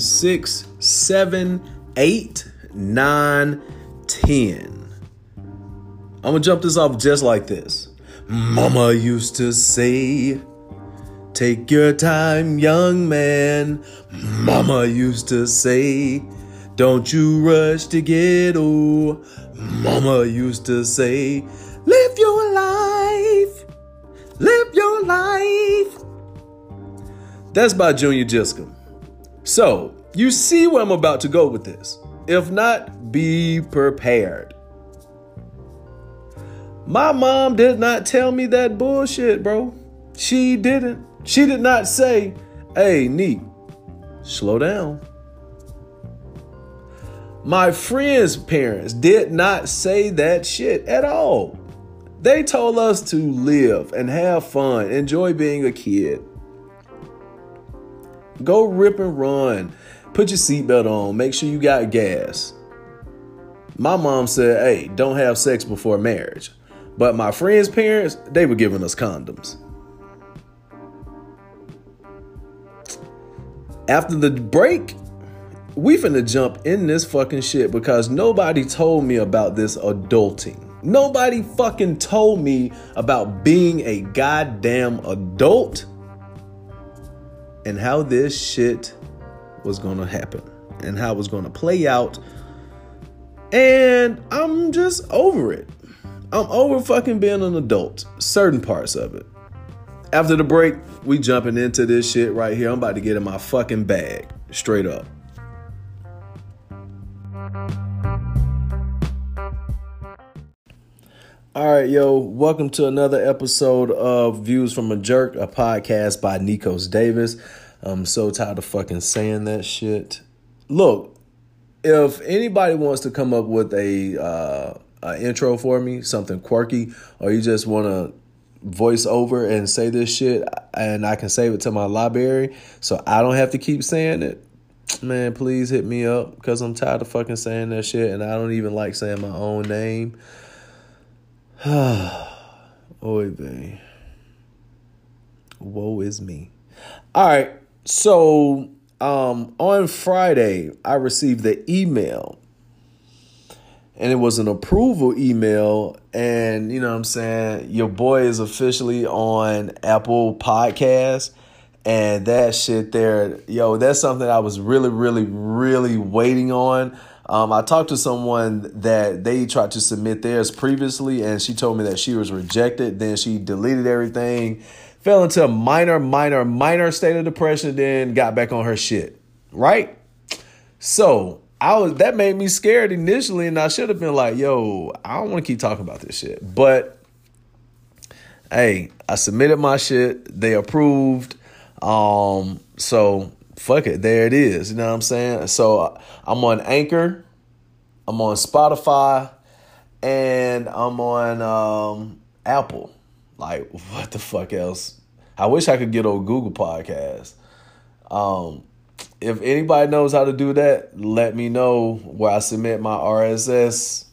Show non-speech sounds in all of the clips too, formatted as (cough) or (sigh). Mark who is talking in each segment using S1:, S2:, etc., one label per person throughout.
S1: six, seven, eight, nine, ten. I'm gonna jump this off just like this. Mama used to say, Take your time, young man. Mama used to say, Don't you rush to get old. Mama used to say, Live your life. Live your life. That's by Junior Giscombe. So, you see where I'm about to go with this. If not, be prepared. My mom did not tell me that bullshit, bro. She didn't. She did not say, hey, Neek, slow down. My friend's parents did not say that shit at all. They told us to live and have fun, enjoy being a kid. Go rip and run. Put your seatbelt on. Make sure you got gas. My mom said, hey, don't have sex before marriage. But my friend's parents, they were giving us condoms. After the break, we finna jump in this fucking shit because nobody told me about this adulting. Nobody fucking told me about being a goddamn adult and how this shit was gonna happen and how it was gonna play out. And I'm just over it. I'm over fucking being an adult. Certain parts of it. After the break, we jumping into this shit right here. I'm about to get in my fucking bag. Straight up. All right, yo, welcome to another episode of Views from a Jerk, a podcast by Nekos Davis. I'm so tired of fucking saying that shit. Look, if anybody wants to come up with a uh, uh, intro for me, something quirky, or you just want to voice over and say this shit, and I can save it to my library so I don't have to keep saying it, man, please hit me up because I'm tired of fucking saying that shit, and I don't even like saying my own name. (sighs) Oy vey. Woe is me. All right. So um, on Friday, I received the email and it was an approval email and you know what i'm saying your boy is officially on apple podcast and that shit there yo that's something i was really really really waiting on um, i talked to someone that they tried to submit theirs previously and she told me that she was rejected then she deleted everything fell into a minor minor minor state of depression then got back on her shit right so I was that made me scared initially, and I should have been like, "Yo, I don't want to keep talking about this shit." But hey, I submitted my shit. They approved. Um, so fuck it, there it is. You know what I'm saying? So I'm on Anchor, I'm on Spotify, and I'm on um, Apple. Like, what the fuck else? I wish I could get on Google Podcast. Um, if anybody knows how to do that, let me know where I submit my RSS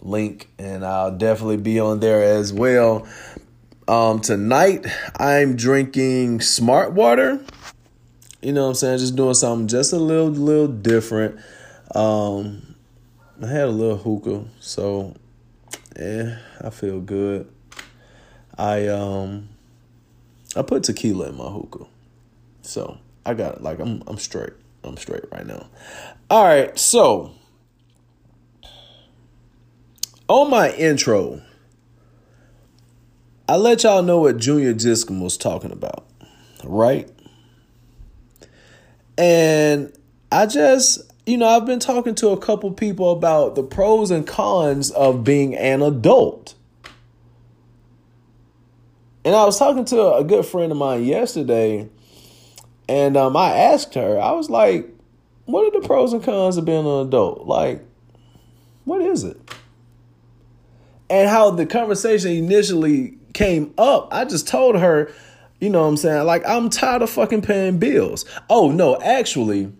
S1: link, and I'll definitely be on there as well. Um, tonight I'm drinking smart water. You know what I'm saying? Just doing something just a little little different. Um, I had a little hookah, so yeah, I feel good. I um I put tequila in my hookah. So I got it. Like I'm I'm straight. I'm straight right now. All right, so on my intro, I let y'all know what Junior Giscombe was talking about, right? And I just, you know, I've been talking to a couple people about the pros and cons of being an adult. And I was talking to a good friend of mine yesterday and um, I asked her, I was like, what are the pros and cons of being an adult? Like, what is it? And how the conversation initially came up, I just told her, you know what I'm saying? Like, I'm tired of fucking paying bills. Oh, no, actually,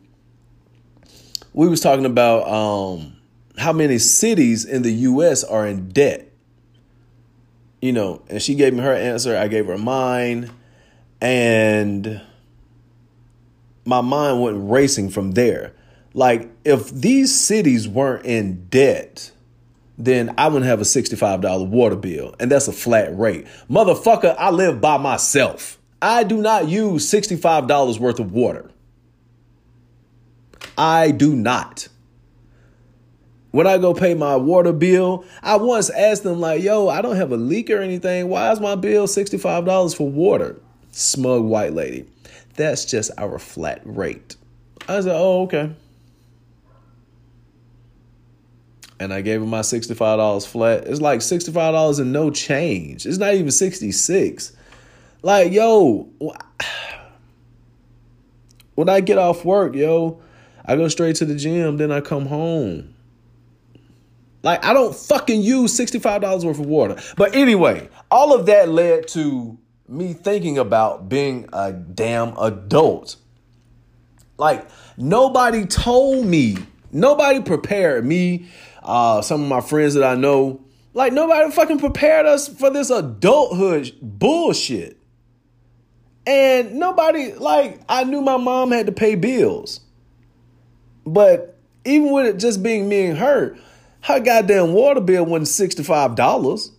S1: we was talking about um, how many cities in the U.S. are in debt. You know, and she gave me her answer. I gave her mine. And my mind went racing from there. Like, if these cities weren't in debt, then I wouldn't have a $65 water bill. And that's a flat rate. Motherfucker, I live by myself. I do not use $65 worth of water. I do not. When I go pay my water bill, I once asked them, like, yo, I don't have a leak or anything. Why is my bill $65 for water? Smug white lady. That's just our flat rate. I said, oh, okay. And I gave him my $65 flat. It's like $65 and no change. It's not even 66. Like, yo, when I get off work, yo, I go straight to the gym, then I come home. Like, I don't fucking use $65 worth of water. But anyway, all of that led to me thinking about being a damn adult. Like, nobody told me, nobody prepared me, uh, some of my friends that I know. Like, nobody fucking prepared us for this adulthood bullshit. And nobody, like, I knew my mom had to pay bills. But even with it just being me and her, her goddamn water bill wasn't $65.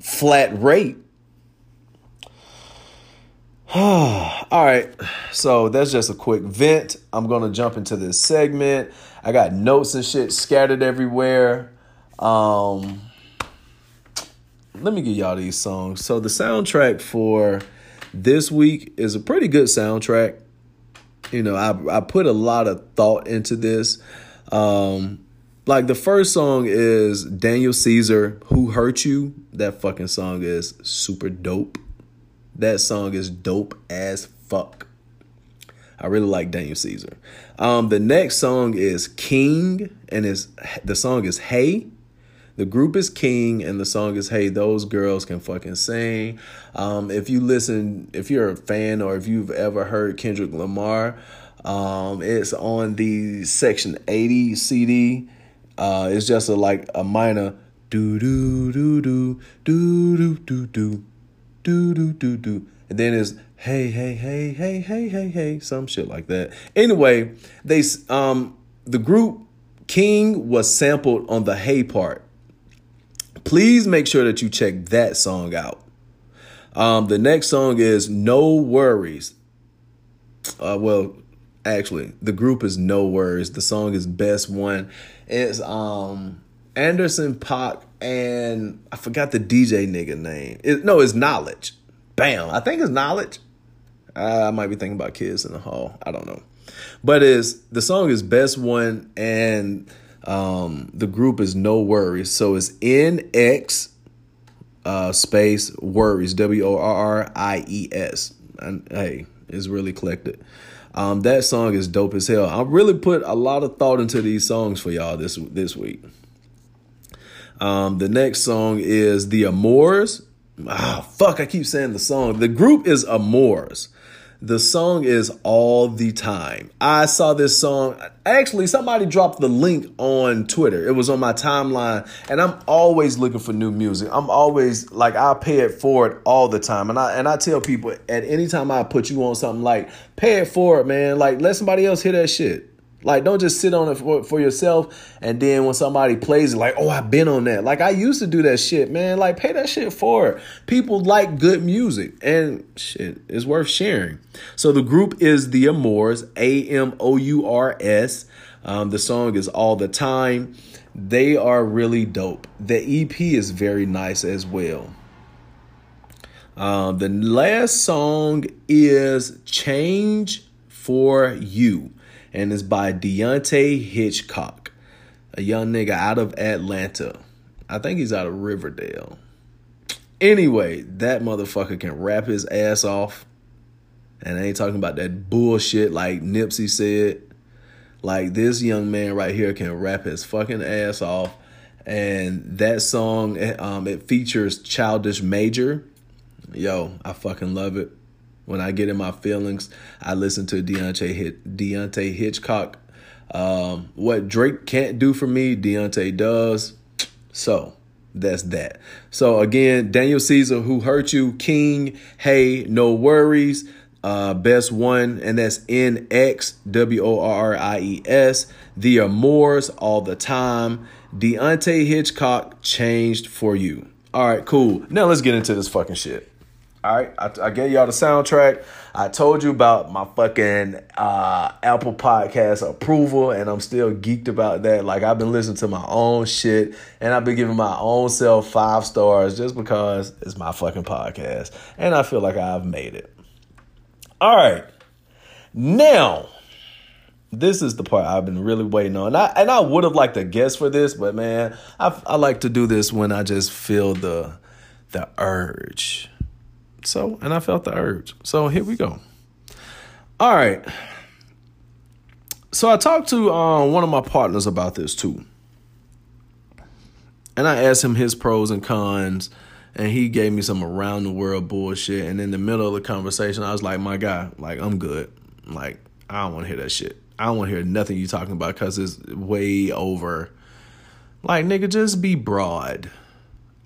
S1: Flat rate. (sighs) All right, so that's just a quick vent. I'm gonna jump into this segment. I got notes and shit scattered everywhere. Um, let me give y'all these songs. So the soundtrack for this week is a pretty good soundtrack. You know, I I put a lot of thought into this. Um, like the first song is Daniel Caesar, Who Hurt You? That fucking song is super dope. That song is dope as fuck. I really like Daniel Caesar. Um, the next song is King, and is the song is Hey. The group is King, and the song is Hey. Those girls can fucking sing. Um, if you listen, if you're a fan or if you've ever heard Kendrick Lamar, um, it's on the Section 80 CD. Uh, it's just a like a minor do do do do do do do do do do do do, and then it's hey hey hey hey hey hey hey some shit like that. Anyway, they um the group King was sampled on the hey part. Please make sure that you check that song out. Um, the next song is No Worries. Uh, well, actually, the group is No Worries. The song is Best One. It's um Anderson .Paak and I forgot the DJ nigga name. It, no, it's Knxwledge. Bam. I think it's Knxwledge. Uh, I might be thinking about kids in the hall. I don't know. But is the song is best one and um, the group is no worries. So it's NX uh, space worries W O R R I E S. And hey, it's really collected. Um, that song is dope as hell. I really put a lot of thought into these songs for y'all this this week. Um, the next song is The Amours. Ah, fuck, I keep saying the song. The group is Amours. The song is All the Time. I saw this song. Actually, somebody dropped the link on Twitter. It was on my timeline, and I'm always looking for new music. I'm always like I pay it forward all the time. And I and I tell people at any time I put you on something like pay it forward, man. Like let somebody else hear that shit. Like, don't just sit on it for, for yourself. And then when somebody plays it, like, oh, I've been on that. Like, I used to do that shit, man. Like, pay that shit forward. People like good music, and shit is worth sharing. So the group is the Amours, A M O U R S. Um, the song is All the Time. They are really dope. The EP is very nice as well. Um, the last song is Change for You and it's by Deante' Hitchcock, a young nigga out of Atlanta. I think he's out of Riverdale. Anyway, that motherfucker can rap his ass off. And I ain't talking about that bullshit like Nipsey said. Like this young man right here can rap his fucking ass off. And that song, um, it features Childish Major. Yo, I fucking love it. When I get in my feelings, I listen to Deante Hit Deante Hitchcock. Um, what Drake can't do for me, Deante does. So that's that. So again, Daniel Caesar, who hurt you, King, hey, no worries. uh, best one, and that's N X W O R R I E S. The Amours all the time. Deante Hitchcock changed for you. All right, cool. Now let's get into this fucking shit. All right, I, I gave y'all the soundtrack. I told you about my fucking uh, Apple Podcast approval, and I'm still geeked about that. Like I've been listening to my own shit, and I've been giving my own self five stars just because it's my fucking podcast, and I feel like I've made it. All right, now this is the part I've been really waiting on. And I, and I would have liked to guess for this, but man, I, I like to do this when I just feel the the urge. So, and I felt the urge. So here we go. All right. So I talked to um, one of my partners about this too. And I asked him his pros and cons, and he gave me some around the world bullshit. And in the middle of the conversation, I was like, my guy, like, I'm good. Like, I don't want to hear that shit. I don't want to hear nothing you talking about because it's way over. Like, nigga, just be broad.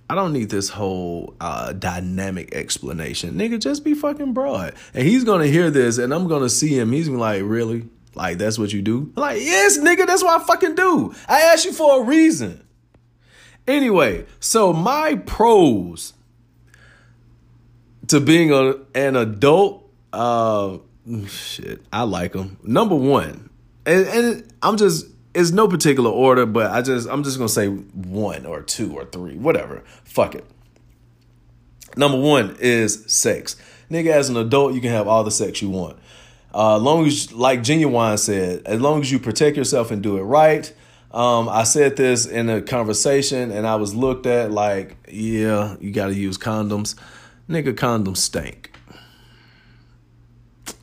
S1: I don't need this whole uh, dynamic explanation. Nigga, just be fucking broad. And he's gonna hear this and I'm gonna see him. He's like, really? Like, that's what you do? I'm like, yes, nigga, that's what I fucking do. I asked you for a reason. Anyway, so my pros to being a, an adult, uh, shit, I like them. Number one, and, and I'm just it's no particular order, but I just I'm just gonna say one or two or three, whatever. Fuck it. Number one is sex. Nigga, as an adult, you can have all the sex you want. Uh, long as, like Genuine said, as long as you protect yourself and do it right. Um, I said this in a conversation, and I was looked at like, yeah, you got to use condoms. Nigga, condoms stink.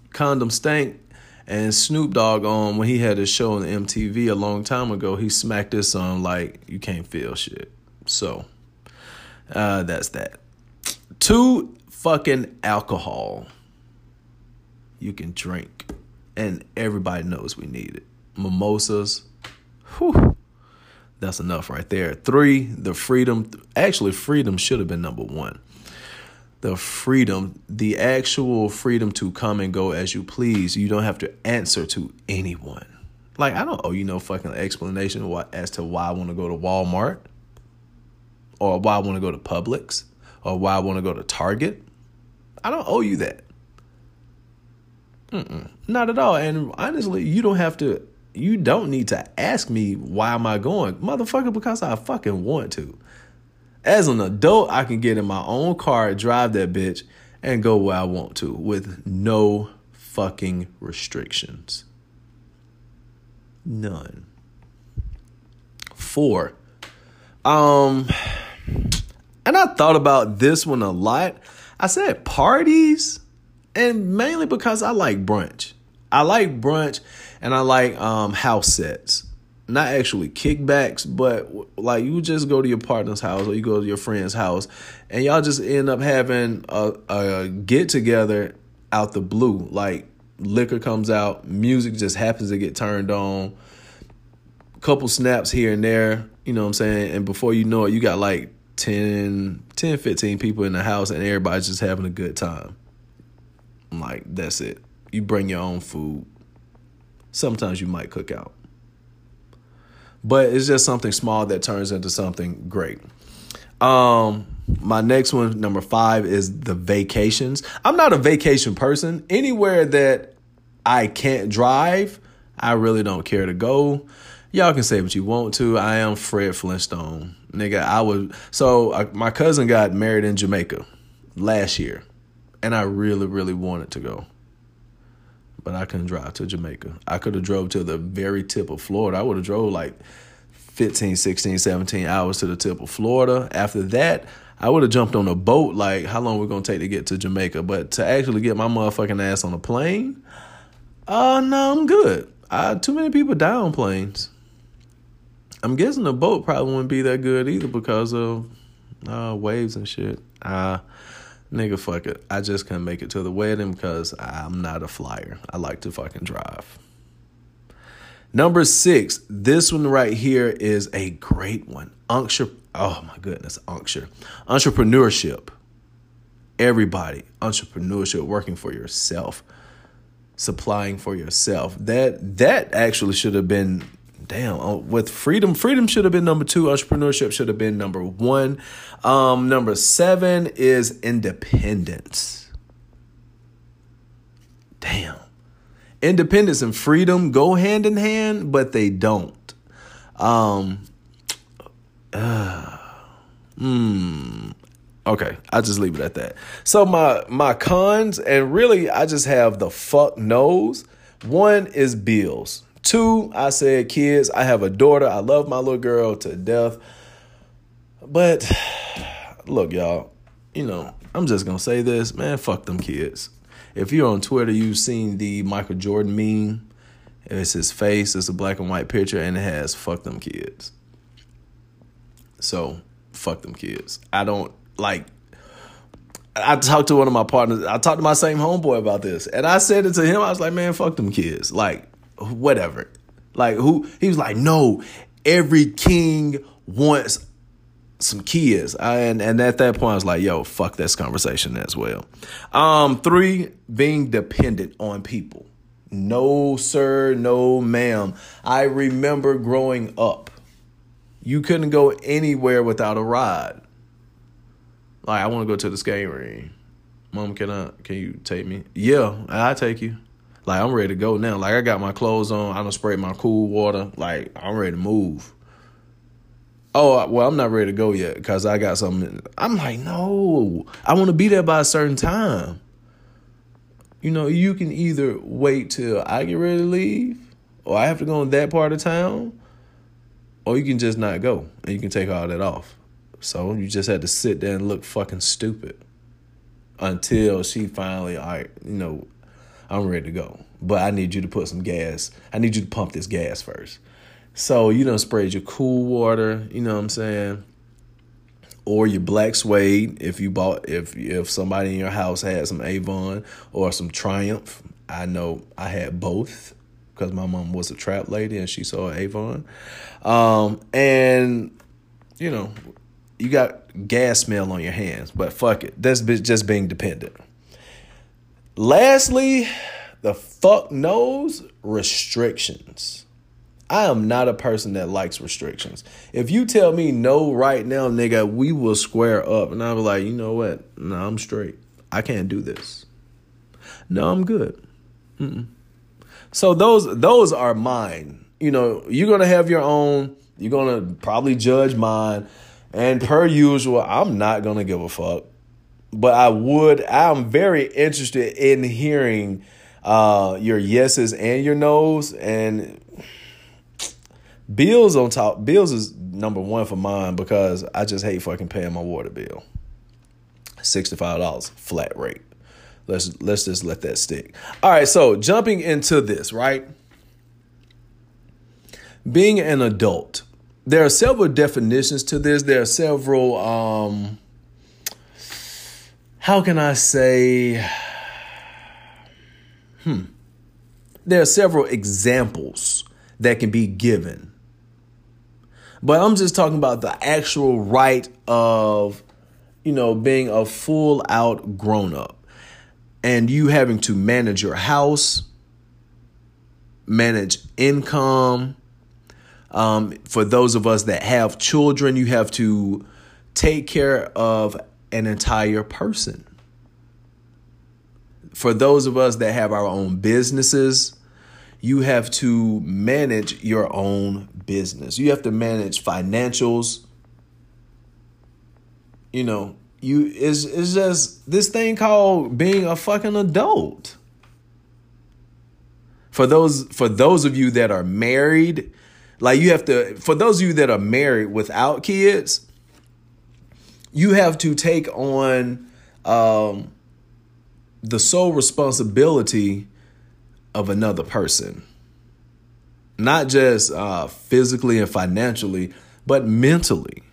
S1: Condoms stink. And Snoop Dogg on when he had his show on MTV a long time ago, he smacked this on like you can't feel shit. So uh, that's that. Two fucking alcohol. You can drink, and everybody knows we need it. Mimosas. Whew. That's enough right there. Three, the freedom. Actually, freedom should have been number one the freedom, the actual freedom to come and go as you please. You don't have to answer to anyone. Like I don't owe you no fucking explanation as to why I want to go to Walmart or why I want to go to Publix or why I want to go to Target. I don't owe you that. Mm-mm, not at all. And honestly, you don't have to. You don't need to ask me why am I going, motherfucker, because I fucking want to. As an adult, I can get in my own car, drive that bitch, and go where I want to with no fucking restrictions. None. Four. Um, and I thought about this one a lot. I said parties, and mainly because I like brunch. I like brunch and I like um, house sets not actually kickbacks, but like you just go to your partner's house or you go to your friend's house, and y'all just end up having a, a get together out the blue. Like liquor comes out, music just happens to get turned on, couple snaps here and there, you know what I'm saying? And before you know it, you got like 10, 10 15 people in the house, and everybody's just having a good time. I'm Like that's it. You bring your own food. Sometimes you might cook out but it's just something small that turns into something great. Um, my next one, number five, is the vacations. I'm not a vacation person. Anywhere that I can't drive, I really don't care to go. Y'all can say what you want to. I am Fred Flintstone, nigga. I was So uh, my cousin got married in Jamaica last year, and I really, really wanted to go but I couldn't drive to Jamaica. I could have drove to the very tip of Florida. I would have drove like 15, 16, 17 hours to the tip of Florida. After that, I would have jumped on a boat like how long we're gonna take to get to Jamaica. But to actually get my motherfucking ass on a plane, uh no, I'm good. Uh, too many people die on planes. I'm guessing the boat probably wouldn't be that good either because of uh, waves and shit. Uh Nigga, fuck it. I just couldn't make it to the wedding because I'm not a flyer. I like to fucking drive. Number six, this one right here is a great one. Uncture, oh my goodness, uncture. Entrepreneurship. Everybody, entrepreneurship, working for yourself, supplying for yourself. That that actually should have been damn uh, with freedom freedom should have been number two. Entrepreneurship should have been number one. Um number seven is independence. Damn. Independence and freedom go hand in hand but they don't. Um uh, hmm. Okay i just leave it at that. So my my cons and really i just have the fuck knows one is bills Two, I said kids. I have a daughter. I love my little girl to death. But look, y'all, you know, I'm just gonna say this, man, fuck them kids. If you're on Twitter, you've seen the Michael Jordan meme. It's his face, it's a black and white picture, and it has fuck them kids. So fuck them kids. I don't like I talked to one of my partners. I talked to my same homeboy about this, and I said it to him. I was like, "Man, fuck them kids. Like, whatever. Like who he was like, no, every king wants some kids. and and at that point I was like, yo, fuck this conversation as well. Um, three, being dependent on people. No, sir, no, ma'am. I remember growing up. You couldn't go anywhere without a ride. Like, I want to go to the skating ring. Mom, can I can you take me? Yeah, I take you. Like I'm ready to go now. Like I got my clothes on. I don't spray my cool water. Like I'm ready to move. Oh well, I'm not ready to go yet because I got something. I'm like, no, I want to be there by a certain time. You know, you can either wait till I get ready to leave, or I have to go in that part of town, or you can just not go and you can take all that off. So you just had to sit there and look fucking stupid until she finally, I, you know, I'm ready to go. But I need you to put some gas. I need you to pump this gas first. So you done sprayed your cool water, you know what I'm saying? Or your black suede if you bought if if somebody in your house had some Avon or some Triumph. I know I had both because my mom was a trap lady and she saw Avon. Um, and you know, you got gas smell on your hands, but fuck it. That's just being dependent. Lastly, the fuck knows restrictions. I am not a person that likes restrictions. If you tell me no right now, nigga, we will square up. And I'll be like, you know what? No, I'm straight. I can't do this. No, I'm good. Mm-mm. So those those are mine. You know, you're gonna have your own. You're gonna probably judge mine. And per usual, I'm not gonna give a fuck but I would. I'm very interested in hearing uh, your yeses and your nos. And bills on top. Bills is number one for mine because I just hate fucking paying my water bill. Sixty five dollars flat rate. Let's let's just let that stick. All right, so jumping into this, right? Being an adult, there are several definitions to this. There are several um, how can I say, hmm, there are several examples that can be given. But I'm just talking about the actual right of, you know, being a full out grown up and you having to manage your house, manage income. Um, for those of us that have children, you have to take care of an entire person. For those of us that have our own businesses, you have to manage your own business. You have to manage financials. You know, you is it's just this thing called being a fucking adult. For those for those of you that are married, like you have to for those of you that are married without kids, you have to take on um, the sole responsibility of another person, not just uh, physically and financially, but mentally.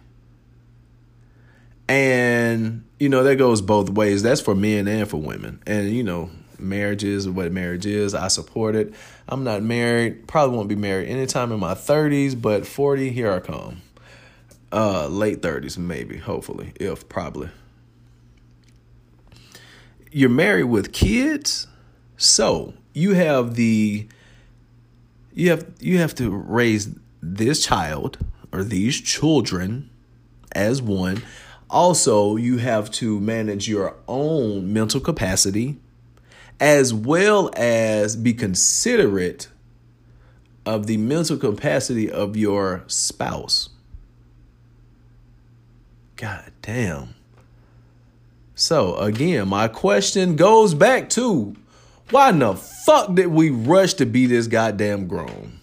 S1: And, you know, that goes both ways. That's for men and for women. And, you know, marriage is what marriage is. I support it. I'm not married, probably won't be married anytime in my 30s, but 40, here I come. Uh, late thirties, maybe, hopefully, if probably. you're married with kids, so you have the you have you have to raise this child or these children as one. Also, you have to manage your own mental capacity as well as be considerate of the mental capacity of your spouse. God damn. So, again, my question goes back to why in the fuck did we rush to be this goddamn grown?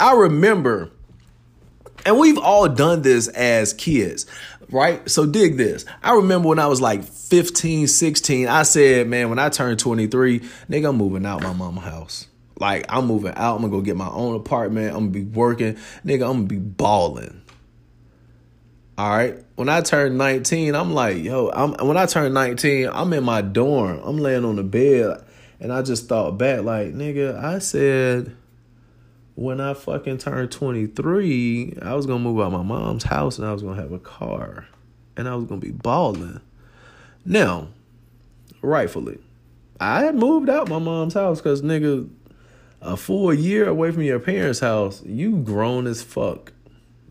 S1: I remember, and we've all done this as kids, right? So dig this. I remember when I was like 15, 16, I said, man, when I turn 23, nigga, I'm moving out my mama house. Like, I'm moving out. I'm gonna go get my own apartment. I'm gonna be working. Nigga, I'm gonna be balling. All right. When I turned 19, I'm like, yo, I'm when I turned 19, I'm in my dorm. I'm laying on the bed. And I just thought back, like, nigga, I said when I fucking turned 23, I was gonna move out my mom's house and I was gonna have a car. And I was gonna be balling. Now, rightfully, I had moved out my mom's house because nigga, a full year away from your parents' house, you grown as fuck.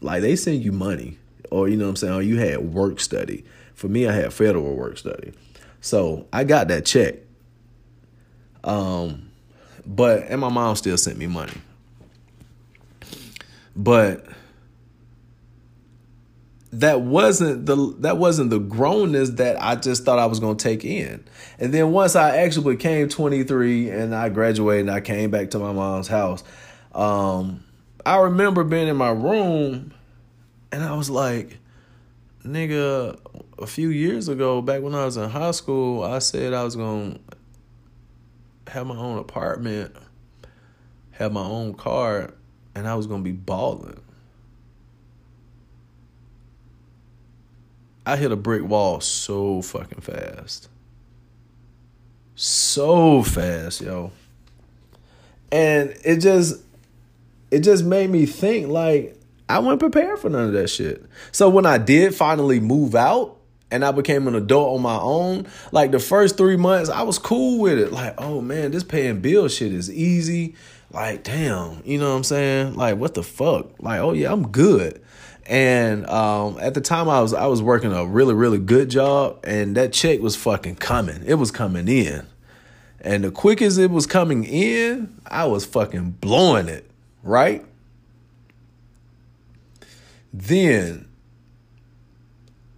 S1: Like they send you money. Or you know what I'm saying, or you had work study. For me, I had federal work study. So I got that check. Um, but and my mom still sent me money. But that wasn't the that wasn't the grownness that I just thought I was gonna take in. And then once I actually became 23 and I graduated and I came back to my mom's house, um, I remember being in my room and I was like, nigga, a few years ago, back when I was in high school, I said I was gonna have my own apartment, have my own car, and I was gonna be balling. I hit a brick wall so fucking fast. So fast, yo. And it just it just made me think like I wasn't prepared for none of that shit. So when I did finally move out and I became an adult on my own, like the first three months, I was cool with it. Like, oh man, this paying bill shit is easy. Like damn you know what i'm saying? Like what the fuck? Like oh yeah i'm good. And um, at the time i was i was working a really really good job and that check was fucking coming. It was coming in. And the quick as it was coming in i was fucking blowing it right then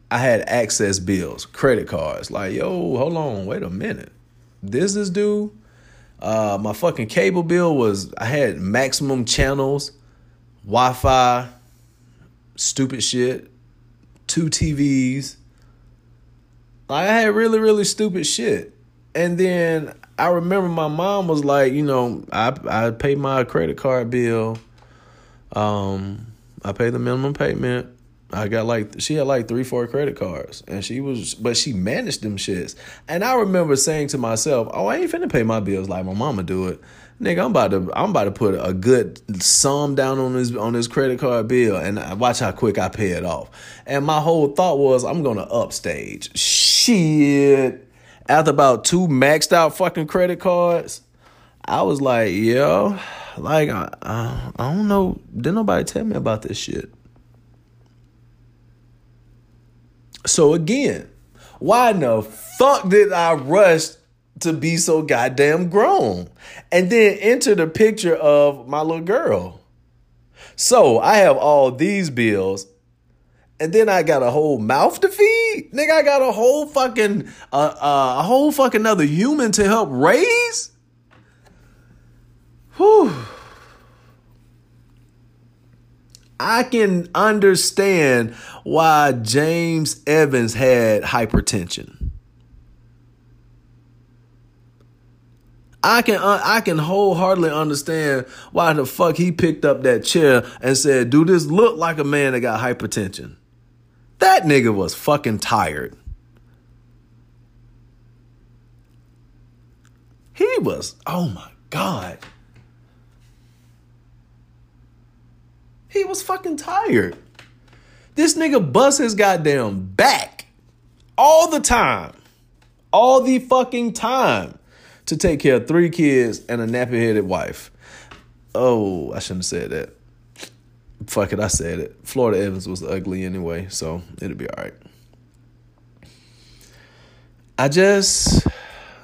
S1: i had access bills credit cards like yo hold on wait a minute this is due uh, my fucking cable bill was I had maximum channels, Wi-Fi, stupid shit, two TVs. Like I had really really stupid shit. And then I remember my mom was like, you know, I I paid my credit card bill. Um, I paid the minimum payment. I got like she had like three, four credit cards, and she was, but she managed them shits. And I remember saying to myself, "Oh, I ain't finna pay my bills like my mama do it, nigga. I'm about to, I'm about to put a good sum down on this on this credit card bill, and watch how quick I pay it off." And my whole thought was, I'm gonna upstage. Shit. After about two maxed out fucking credit cards, I was like, yo, like I, I, I don't know. Didn't nobody tell me about this shit. So again, why in the fuck did I rush to be so goddamn grown? And then enter the picture of my little girl. So I have all these bills. And then I got a whole mouth to feed. Nigga, I got a whole fucking uh, uh, a whole fucking other human to help raise. Whew. I can understand why James Evans had hypertension. I can uh, I can wholeheartedly understand why the fuck he picked up that chair and said, "Do this look like a man that got hypertension?" That nigga was fucking tired. He was, oh my god. He was fucking tired. This nigga bust his goddamn back all the time. all the fucking time to take care of three kids and a nappy headed wife. Oh, I shouldn't have said that. Fuck it, I said it. Florida Evans was ugly anyway, so it'll be all right. I just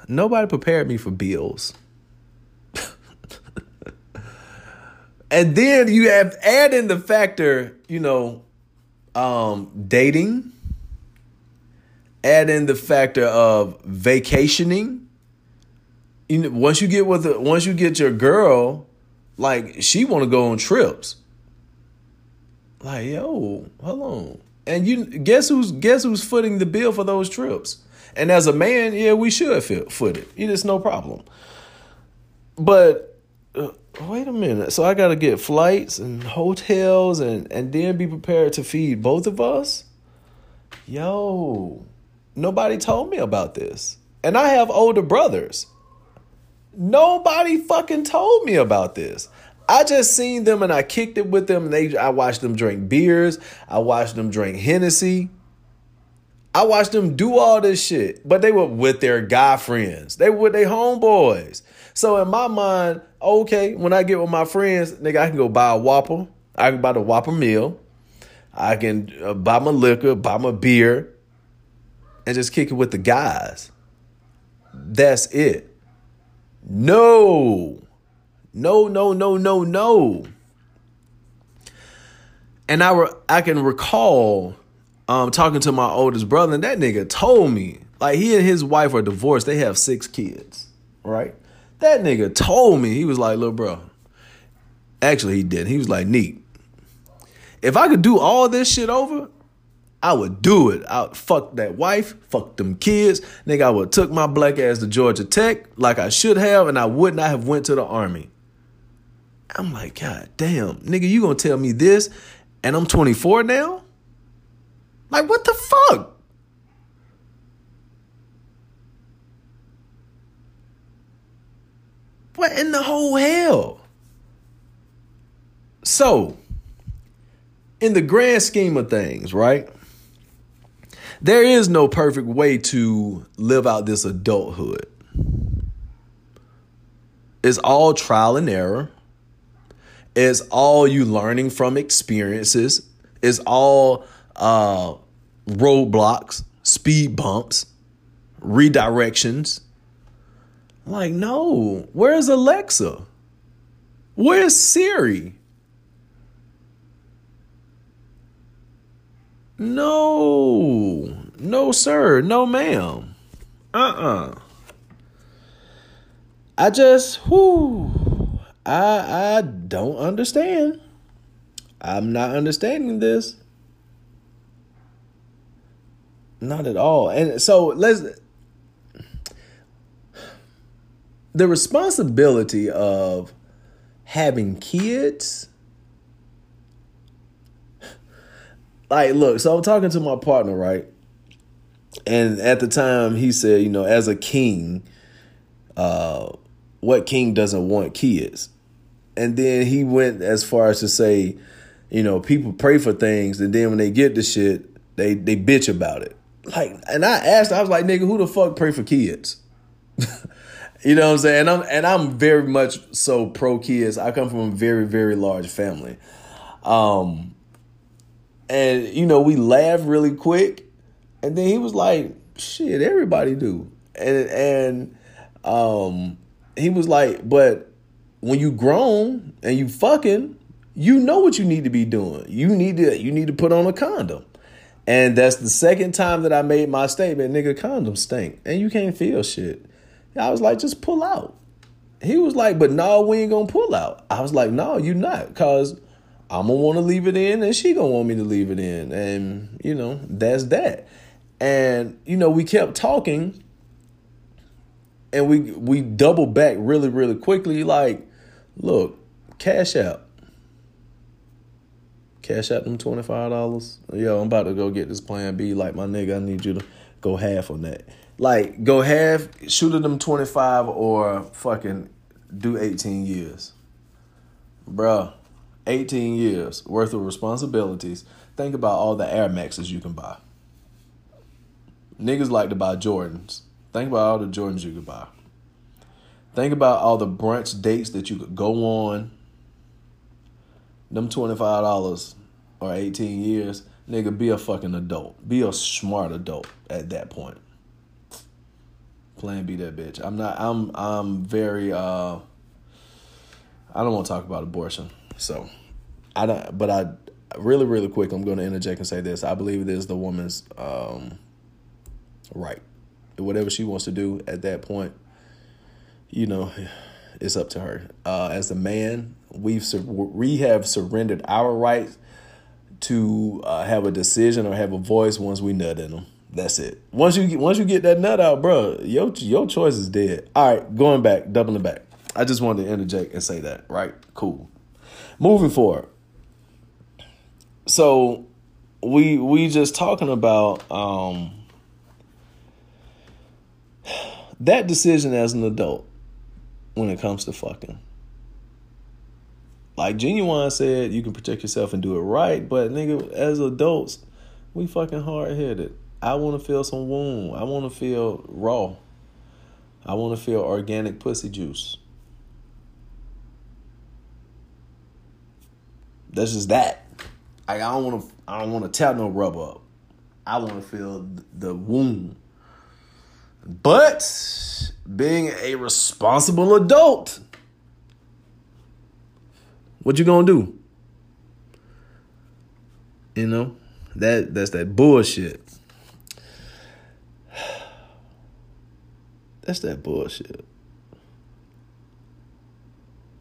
S1: nobody prepared me for bills. And then you have add in the factor, you know, um, dating, add in the factor of vacationing. You know, once you get with the, once you get your girl, like she want to go on trips. Like yo, hold on, and you guess who's guess who's footing the bill for those trips? And as a man, yeah, we should foot it. It is no problem. But wait a minute. So I got to get flights and hotels and and then be prepared to feed both of us? Yo, nobody told me about this. And I have older brothers. Nobody fucking told me about this. I just seen them and I kicked it with them. And they, I watched them drink beers. I watched them drink Hennessy. I watched them do all this shit, but they were with their guy friends. They were with their homeboys. So in my mind, okay, when I get with my friends, nigga, I can go buy a Whopper. I can buy the Whopper meal. I can uh, buy my liquor, buy my beer, and just kick it with the guys. That's it. No. No, no, no, no, no. And I, re- I can recall um, talking to my oldest brother, and that nigga told me, like, he and his wife are divorced. They have six kids, right? That nigga told me, he was like, little bro. Actually, he didn't. He was like, neat. If I could do all this shit over, I would do it. I would fuck that wife, fuck them kids. Nigga, I would took my black ass to Georgia Tech like I should have, and I would not have went to the army. I'm like, God damn, nigga, you gonna tell me this, and I'm 24 now? Like, what the fuck? What in the whole hell? So, in the grand scheme of things, right? There is no perfect way to live out this adulthood. It's all trial and error. It's all you learning from experiences. It's all uh, roadblocks, speed bumps, redirections. Like, no, where's Alexa? Where's Siri? No, no, sir, no, ma'am. Uh uh-uh. uh I just, whoo, I, I don't understand. I'm not understanding this. Not at all. And so let's the responsibility of having kids like look so i'm talking to my partner right? And at the time he said you know as a king uh what king doesn't want kids? And then he went as far as to say you know people pray for things and then when they get the shit they they bitch about it. Like, and I asked, I was like, nigga, who the fuck pray for kids? (laughs) you know what I'm saying? And I'm and I'm very much so pro kids. I come from a very very large family, um, and you know we laugh really quick, and then he was like, "Shit, everybody do," and and um, he was like, "But when you grown and you fucking, you know what you need to be doing. You need to you need to put on a condom." And that's the second time that I made my statement, nigga, condoms stink. And you can't feel shit. I was like, just pull out. He was like, but no, we ain't gonna pull out. I was like, no, you not, cause I'm gonna want to leave it in, and she gonna want me to leave it in, and you know that's that. And you know we kept talking, and we we doubled back really really quickly. Like, look, cash out. Cash out them twenty five dollars. Yo, I'm about to go get this plan B. Like my nigga, I need you to go half on that. Like go half, shoot at them twenty five or fucking do eighteen years. Bruh, 18 years worth of responsibilities. Think about all the Air Maxes you can buy. Niggas like to buy Jordans. Think about all the Jordans you could buy. Think about all the brunch dates that you could go on. Them $25 or 18 years, nigga, be a fucking adult. Be a smart adult at that point. Plan B that bitch. I'm not I'm I'm very uh I don't want to talk about abortion. So I don't but I really, really quick, I'm gonna interject and say this. I believe it is the woman's um right. Whatever she wants to do at that point, you know, it's up to her. Uh, as a man, we've we have surrendered our rights to uh, have a decision or have a voice once we nut in them. That's it. Once you get, once you get that nut out, bro, your your choice is dead. All right, going back, doubling back. I just wanted to interject and say that. Right, cool. Moving forward. So we we just talking about um that decision as an adult when it comes to fucking. Like Genuine said, you can protect yourself and do it right, but nigga, as adults, we fucking hard headed. I want to feel some womb. I want to feel raw. I want to feel organic pussy juice. That's just that. I don't want to. I don't want to tap no rub up. I want to feel the womb. But being a responsible adult, what you gonna do? You know, that that's that bullshit. That's that bullshit.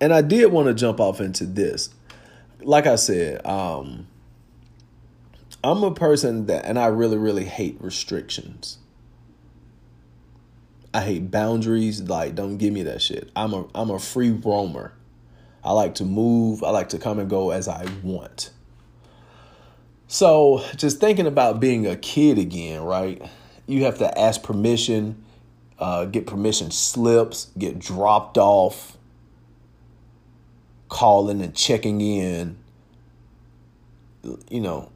S1: And I did want to jump off into this. Like I said, um, I'm a person that, and I really, really hate restrictions. I hate boundaries. Like, don't give me that shit. I'm a I'm a free roamer. I like to move. I like to come and go as I want. So, just thinking about being a kid again, right? You have to ask permission, uh, get permission slips, get dropped off, calling and checking in. You know,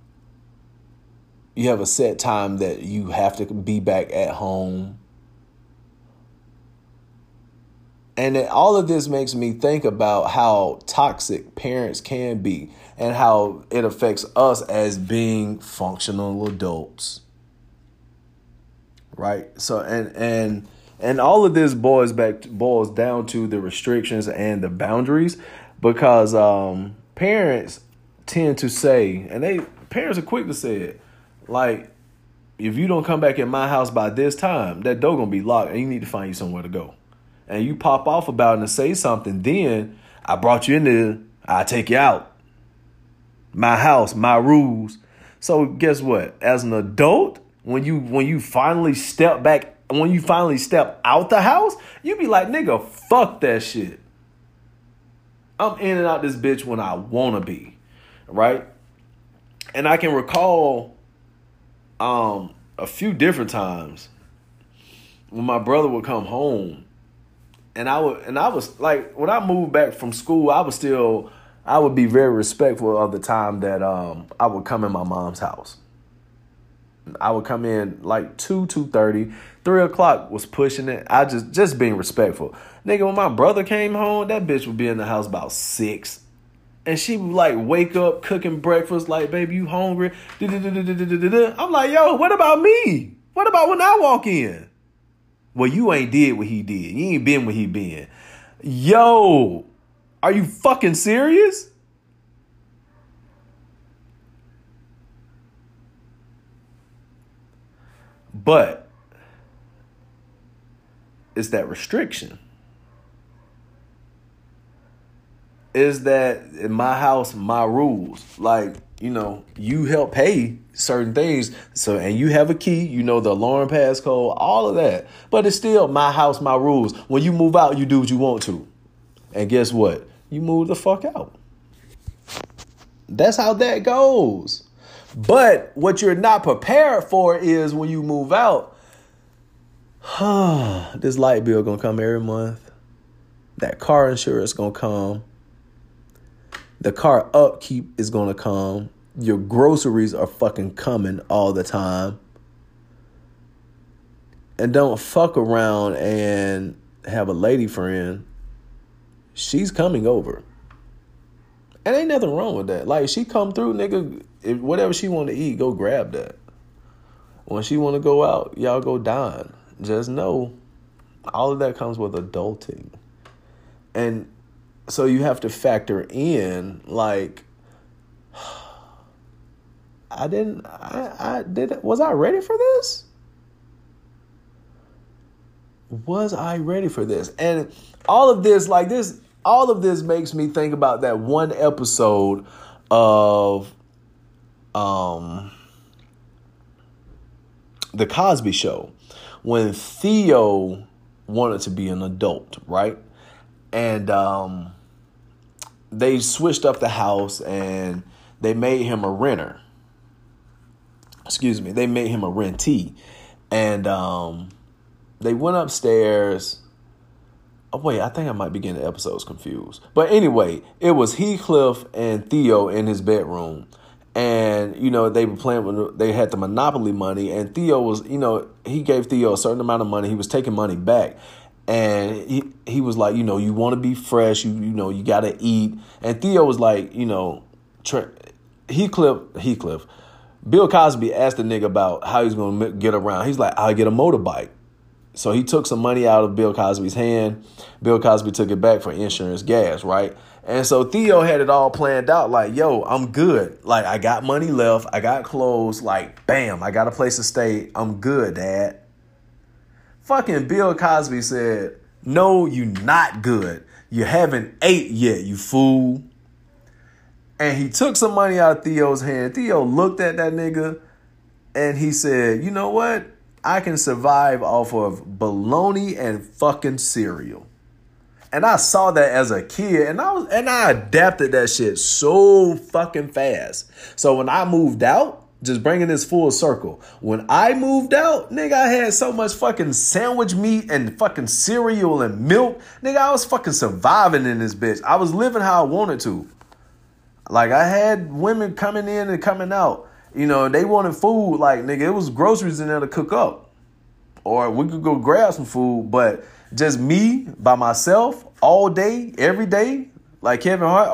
S1: you have a set time that you have to be back at home. And all of this makes me think about how toxic parents can be and how it affects us as being functional adults. Right? So and and and all of this boils back boils down to the restrictions and the boundaries because um parents tend to say and they parents are quick to say it like if you don't come back in my house by this time, that door gonna be locked and you need to find you somewhere to go and you pop off about it and say something, then I brought you in there, I take you out. My house, my rules. So guess what? As an adult, when you when you finally step back, when you finally step out the house, you be like, nigga, fuck that shit. I'm in and out this bitch when I wanna be. Right? And I can recall um a few different times when my brother would come home and I would and I was like when I moved back from school, I was still I would be very respectful of the time that um I would come in my mom's house. I would come in like two, two thirty, three o'clock was pushing it. I just just being respectful. Nigga, when my brother came home, that bitch would be in the house about six. And she would like wake up cooking breakfast, like, baby, you hungry? I'm like, yo, what about me? What about when I walk in? Well, you ain't did what he did. You ain't been what he been. Yo, are you fucking serious? But it's that restriction. Is that in my house, my rules. Like, you know, you help pay certain things. So, and you have a key, you know, the alarm passcode, all of that. But it's still my house, my rules. When you move out, you do what you want to. And guess what? You move the fuck out. That's how that goes. But what you're not prepared for is when you move out, huh, (sighs) this light bill gonna come every month. That car insurance gonna come. The car upkeep is gonna come. Your groceries are fucking coming all the time. and don't fuck around and have a lady friend, she's coming over. And ain't nothing wrong with that. Like she come through, nigga, if whatever she want to eat, go grab that. When she want to go out, y'all go dine. Just know all of that comes with adulting. And so you have to factor in like (sighs) I didn't I I did was I ready for this? Was I ready for this? And all of this like this all of this makes me think about that one episode of um the Cosby show when Theo wanted to be an adult, right? And um they switched up the house and they made him a renter. Excuse me, they made him a rentee. And um they went upstairs Oh wait, I think I might be getting the episodes confused. But anyway, it was Heathcliff and Theo in his bedroom, and you know they were playing with. They had the Monopoly money, and Theo was, you know, he gave Theo a certain amount of money. He was taking money back, and he he was like, you know, you want to be fresh, you you know, you got to eat. And Theo was like, you know, Heathcliff Heathcliff. Bill Cosby asked the nigga about how he's going to get around. He's like, I'll get a motorbike. So he took some money out of Bill Cosby's hand. Bill Cosby took it back for insurance gas, right? And so Theo had it all planned out like, yo, I'm good. Like, I got money left. I got clothes. Like, bam, I got a place to stay. I'm good, dad. Fucking Bill Cosby said, no, you not good. You haven't ate yet, you fool. And he took some money out of Theo's hand. Theo looked at that nigga and he said, you know what? I can survive off of bologna and fucking cereal. And I saw that as a kid and I was and I adapted that shit so fucking fast. So when I moved out, just bringing this full circle. When I moved out, nigga, I had so much fucking sandwich meat and fucking cereal and milk. Nigga, I was fucking surviving in this bitch. I was living how I wanted to. Like I had women coming in and coming out. You know, they wanted food. Like, nigga, it was groceries in there to cook up. Or we could go grab some food, but just me by myself all day, every day, like Kevin Hart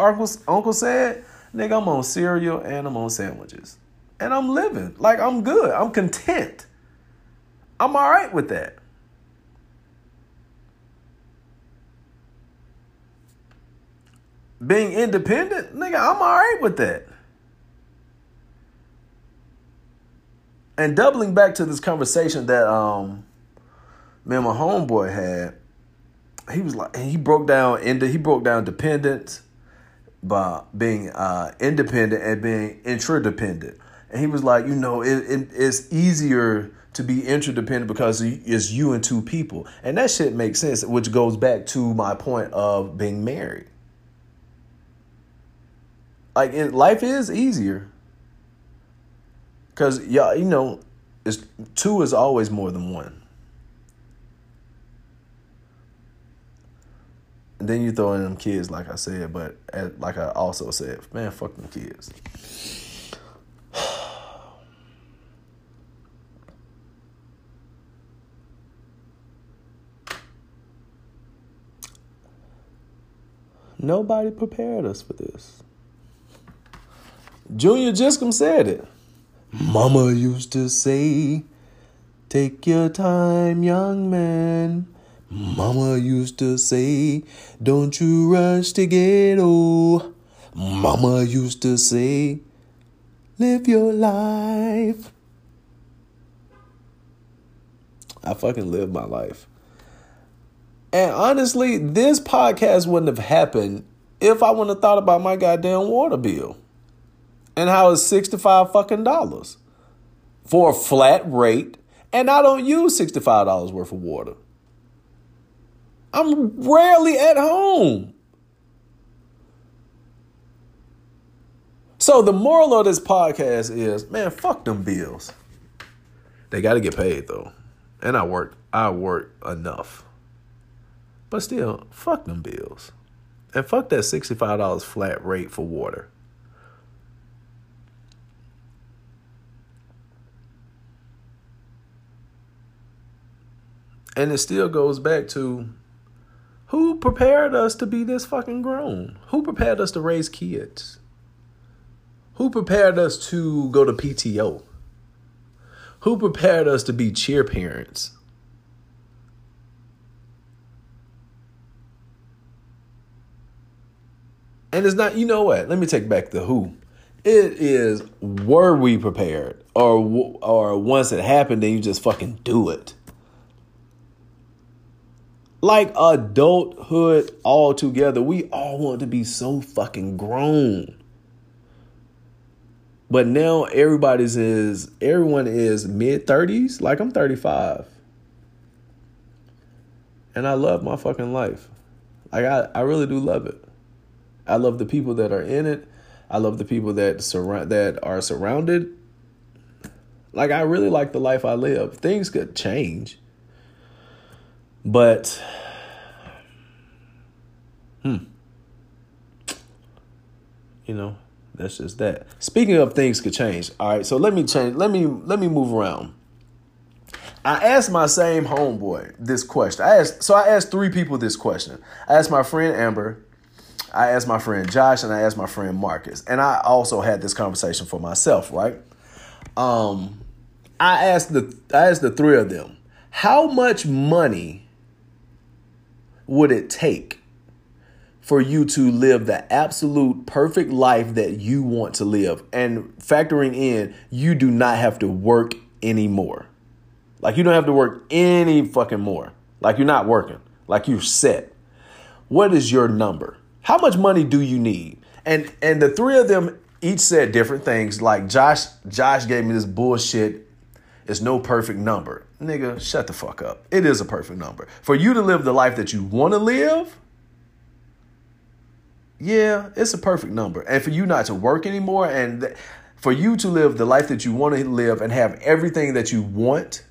S1: uncle, said, nigga, I'm on cereal and I'm on sandwiches. And I'm living. Like I'm good. I'm content. I'm all right with that. Being independent, nigga, I'm all right with that. And doubling back to this conversation that um me and my homeboy had, he was like he broke down into he broke down dependence by being uh, independent and being interdependent. And he was like, you know, it, it, it's easier to be interdependent because it's you and two people. And that shit makes sense, which goes back to my point of being married. Like, it, life is easier Cause y'all, you know, it's two is always more than one. And then you throw in them kids, like I said, but like I also said, man, fuck them kids. (sighs) Nobody prepared us for this. Junior Giscombe said it. Mama used to say, Take your time, young man. Mama used to say, Don't you rush to get old. Mama used to say, Live your life. I fucking live my life. And honestly, this podcast wouldn't have happened if I wouldn't have thought about my goddamn water bill and how it's 65 fucking dollars for a flat rate and I don't use $65 worth of water. I'm rarely at home. So the moral of this podcast is, man, fuck them bills. They got to get paid though. And I work I work enough. But still, fuck them bills. And fuck that $65 flat rate for water. And it still goes back to who prepared us to be this fucking grown? Who prepared us to raise kids? Who prepared us to go to PTO? Who prepared us to be cheer parents? And it's not, you know what? Let me take back the who. It is were we prepared or or once it happened then you just fucking do it. Like adulthood all together, we all want to be so fucking grown. But now everybody's is everyone is mid 30s, like I'm 35. And I love my fucking life. Like I, I really do love it. I love the people that are in it. I love the people that surround that are surrounded. Like I really like the life I live. Things could change. But hmm. You know, that's just that. Speaking of things could change. All right, so let me change. Let me let me move around. I asked my same homeboy this question. I asked so I asked three people this question. I asked my friend Amber, I asked my friend Josh, and I asked my friend Marcus. And I also had this conversation for myself, right? Um, I asked the I asked the three of them, how much money would it take for you to live the absolute perfect life that you want to live? And factoring in you do not have to work anymore. Like you don't have to work any fucking more. Like you're not working. Like you're set. What is your number? How much money do you need? And and the three of them each said different things. Like josh josh gave me this bullshit it's no perfect number nigga shut the fuck up it is a perfect number for you to live the life that you want to live yeah, it's a perfect number. And for you not to work anymore and th- for you to live the life that you want to live and have everything that you want,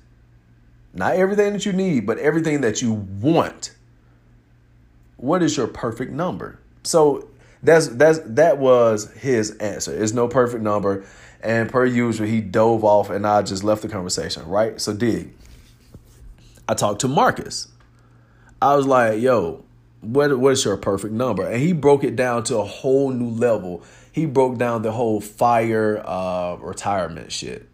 S1: not everything that you need, but everything that you want. What is your perfect number? So that's that's that was his answer. It's no perfect number. And per usual, he dove off and I just left the conversation, right? So dig. I talked to Marcus. I was like, yo, what what is your perfect number? And he broke it down to a whole new level. He broke down the whole fire uh, retirement shit.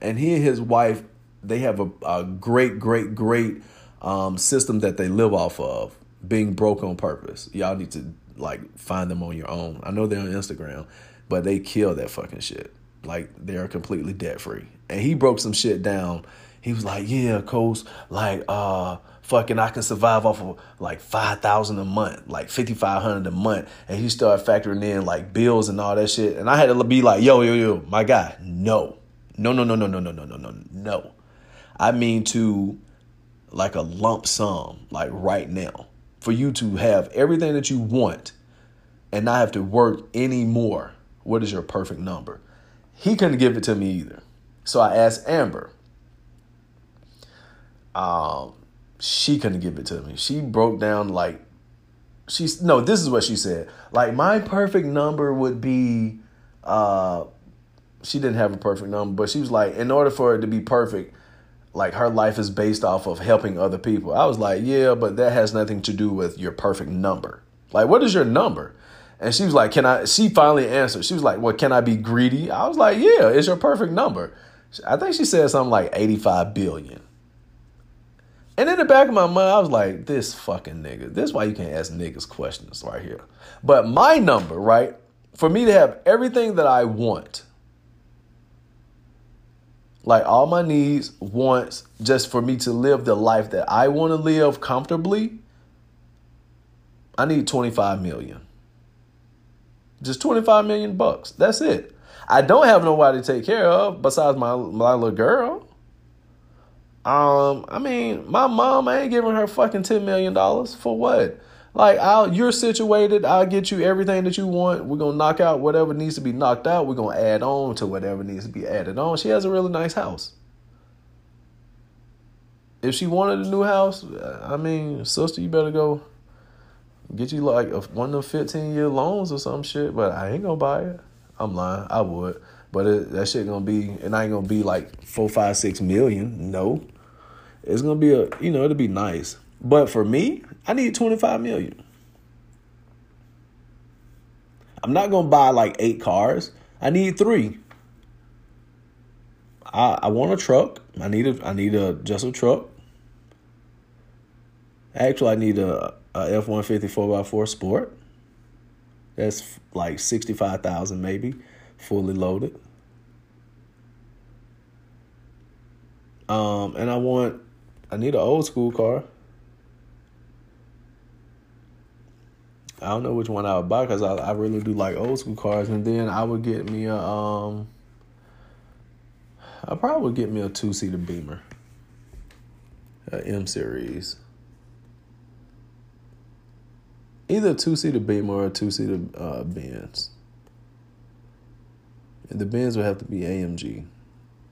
S1: And he and his wife, they have a, a great, great, great um, system that they live off of, being broke on purpose. Y'all need to like find them on your own. I know they're on Instagram, but they kill that fucking shit. Like they're completely debt free. And he broke some shit down. He was like, "Yeah, coach, like uh fucking I can survive off of like five thousand a month, like fifty five hundred a month, and he started factoring in like bills and all that shit, and I had to be like, yo, yo, yo, my guy, no, no, no, no, no, no, no, no, no, no, no. I mean to like a lump sum, like right now, for you to have everything that you want and not have to work anymore. What is your perfect number? He couldn't give it to me either. So I asked Amber. Um, she couldn't give it to me. She broke down like she's no, this is what she said. Like my perfect number would be uh she didn't have a perfect number, but she was like, in order for it to be perfect, like her life is based off of helping other people. I was like, yeah, but that has nothing to do with your perfect number. Like, what is your number? And she was like, can I, she finally answered. She was like, well, can I be greedy? I was like, yeah, it's your perfect number. I think she said something like 85 billion. And in the back of my mind, I was like, this fucking nigga. This is why you can't ask niggas questions right here. But my number, right? For me to have everything that I want, like all my needs, wants, just for me to live the life that I want to live comfortably, I need 25 million. Just 25 million bucks. That's it. I don't have nobody to take care of besides my my little girl. Um, I mean, my mom I ain't giving her fucking ten million dollars for what? Like, I'll you're situated. I'll get you everything that you want. We're gonna knock out whatever needs to be knocked out. We're gonna add on to whatever needs to be added on. She has a really nice house. If she wanted a new house, I mean, sister, you better go get you like a, one of them fifteen year loans or some shit. But I ain't gonna buy it. I'm lying. I would. But it, that shit gonna be, it ain't gonna be like four, five, six million. No, it's gonna be a you know it'll be nice. But for me, I need twenty five million. I'm not gonna buy like eight cars. I need three. I I want a truck. I need a I need a just a truck. Actually, I need a, a F one fifty four x four sport. That's like sixty five thousand maybe, fully loaded. Um, and I want I need an old school car. I don't know which one I would buy because I, I really do like old school cars, and then I would get me a um. I probably would get me a two seater Beamer, a M series. Either a two seater Beamer or a two seater uh, Benz. And the Benz would have to be AMG.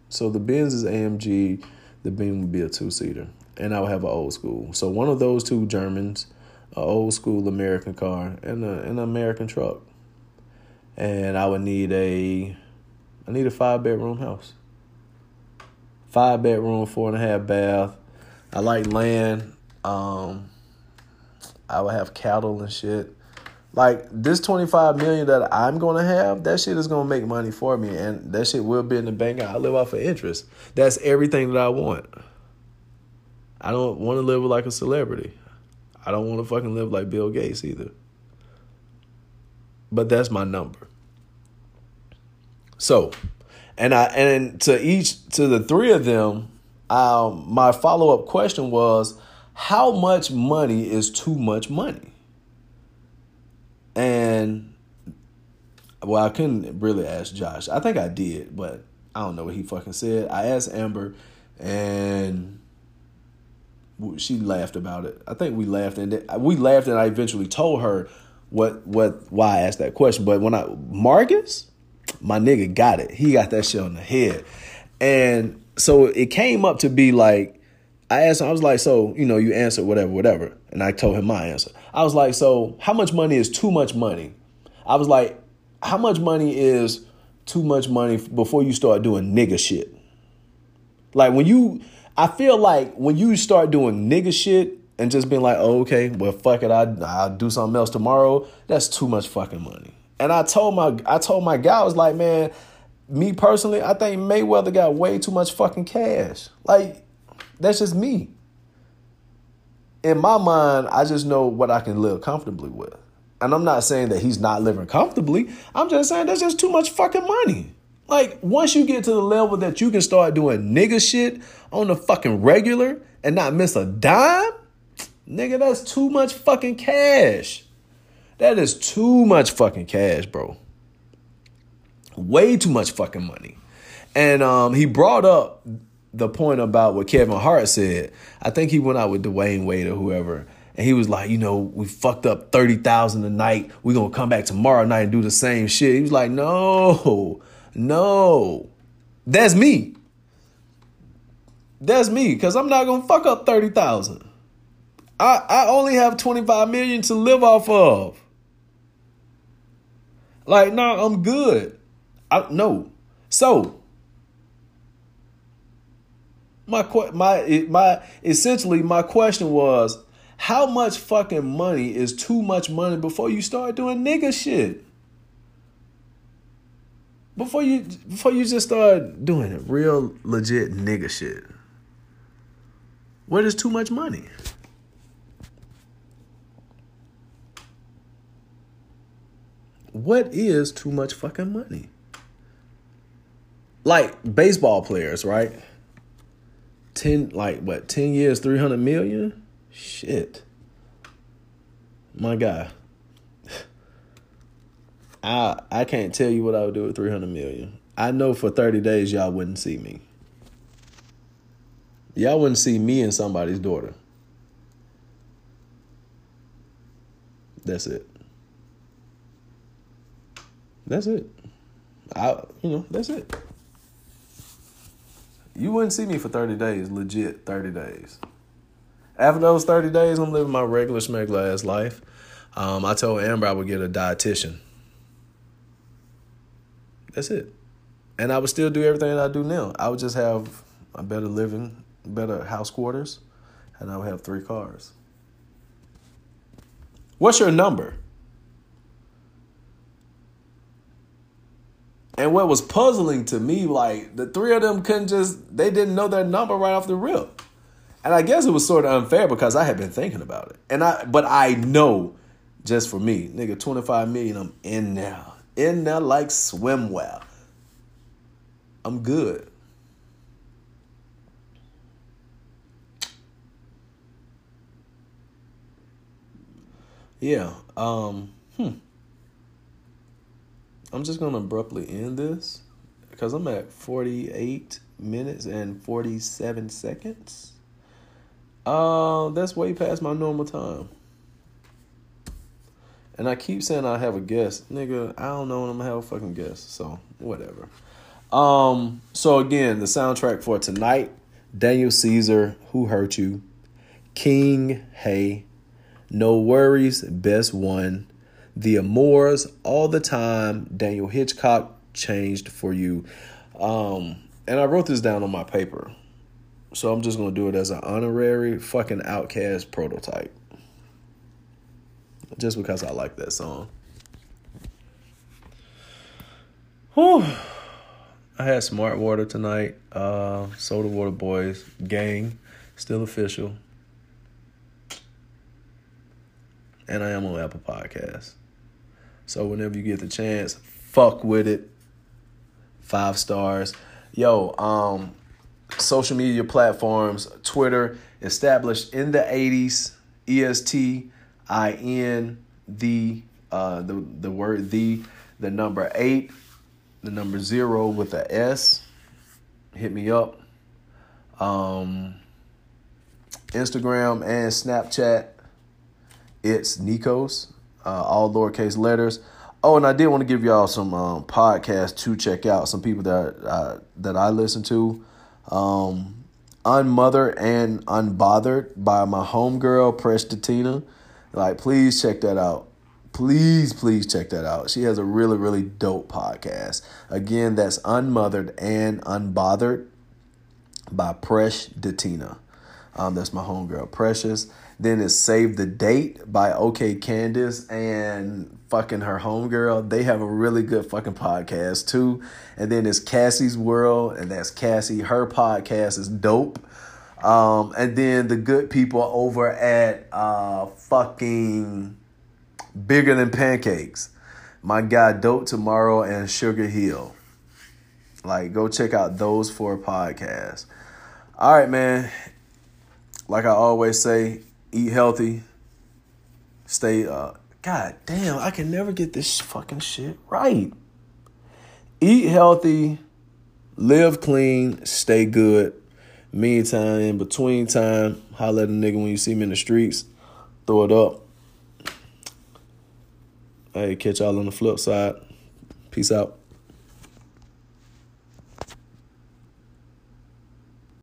S1: So the Benz is AMG, the Beam would be a two seater, and I would have an old school. So one of those two Germans an old school American car and a, an American truck. And I would need a I need a five bedroom house. Five bedroom, four and a half bath. I like land. Um I would have cattle and shit. Like this 25 million that I'm gonna have, that shit is gonna make money for me and that shit will be in the bank. I live off of interest. That's everything that I want. I don't want to live like a celebrity. I don't want to fucking live like Bill Gates either. But that's my number. So, and I and to each to the three of them, um, my follow up question was, how much money is too much money? And well, I couldn't really ask Josh. I think I did, but I don't know what he fucking said. I asked Amber, and she laughed about it. I think we laughed and we laughed and I eventually told her what what why I asked that question. But when I Marcus, my nigga got it. He got that shit on the head. And so it came up to be like I asked him, I was like, so, you know, you answered whatever, whatever. And I told him my answer. I was like, so how much money is too much money? I was like, how much money is too much money before you start doing nigga shit? Like when you I feel like when you start doing nigga shit and just being like, oh, okay, well, fuck it, I I'll do something else tomorrow. That's too much fucking money. And I told my I told my guy, I was like, man, me personally, I think Mayweather got way too much fucking cash. Like, that's just me. In my mind, I just know what I can live comfortably with. And I'm not saying that he's not living comfortably. I'm just saying that's just too much fucking money. Like, once you get to the level that you can start doing nigga shit on the fucking regular and not miss a dime, nigga, that's too much fucking cash. That is too much fucking cash, bro. Way too much fucking money. And um, he brought up the point about what Kevin Hart said. I think he went out with Dwyane Wade or whoever. And he was like, you know, we fucked up 30,000 a night. We're to come back tomorrow night and do the same shit. He was like, no, no, that's me. That's me, because I'm not gonna fuck up 30,000. I, I only have 25 million to live off of. Like, no, nah, I'm good. I no. So my my my essentially my question was how much fucking money is too much money before you start doing nigga shit? before you before you just start doing real legit nigga shit. What is too much money? What is too much fucking money? Like baseball players, right? 10 like what, 10 years, 300 million? Shit. My guy. (laughs) I I can't tell you what I would do with 300 million. I know for 30 days y'all wouldn't see me. Y'all wouldn't see me and somebody's daughter. That's it. That's it. I you know, that's it. You wouldn't see me for 30 days, legit 30 days. After those 30 days, I'm living my regular smuggler ass life. Um, I told Amber I would get a dietitian. That's it. And I would still do everything I do now. I would just have a better living, better house quarters, and I would have three cars. What's your number? And what was puzzling to me, like the three of them couldn't just, they didn't know their number right off the rip. And I guess it was sort of unfair because I had been thinking about it. And I, but I know just for me, nigga, 25 million, I'm in now. In there like swimwear. I'm good. Yeah. Um, hmm. I'm just going to abruptly end this because I'm at 48 minutes and 47 seconds. Uh, that's way past my normal time. And I keep saying I have a guest. Nigga, I don't know when I'm gonna have a fucking guest. So, whatever. Um, so again, the soundtrack for tonight, Daniel Caesar, Who Hurt You, King Hey, No Worries, Best One, The Amours, All the Time, Daniel Hitchcock, Changed for You. Um, and I wrote this down on my paper. So I'm just gonna do it as an honorary fucking OutKast prototype just because I like that song. Whew. I had Smart Water tonight. Uh, Soda Water Boys gang, still official. And I am on Apple Podcasts. So whenever you get the chance, fuck with it. Five stars. Yo, um, social media platforms, Twitter, established in the 80s, EST I N the uh the the word the the number eight, the number zero with a S. Hit me up. Um Instagram and Snapchat. It's Nekos, uh, all lowercase letters. Oh, and I did want to give y'all some um, podcasts to check out. Some people that uh, that I listen to. Um, Unmothered and Unbothered by my homegirl, Prestatina. Like, please check that out. Please, please check that out. She has a really, really dope podcast. Again, that's Unmothered and Unbothered by Presh Datina. Um, that's my homegirl, Precious. Then it's Save the Date by OK Candace and fucking her homegirl. They have a really good fucking podcast too. And then it's Cassie's World, and that's Cassie. Her podcast is dope. Um, and then the good people over at uh, fucking Bigger Than Pancakes. My guy Dope Tomorrow and Sugar Hill. Like, go check out those four podcasts. All right, man. Like I always say, eat healthy. Stay, uh, God damn, I can never get this fucking shit right. Eat healthy, live clean, stay good. Meantime, in between time, holla at a nigga when you see me in the streets. Throw it up. Hey, catch y'all on the flip side. Peace out.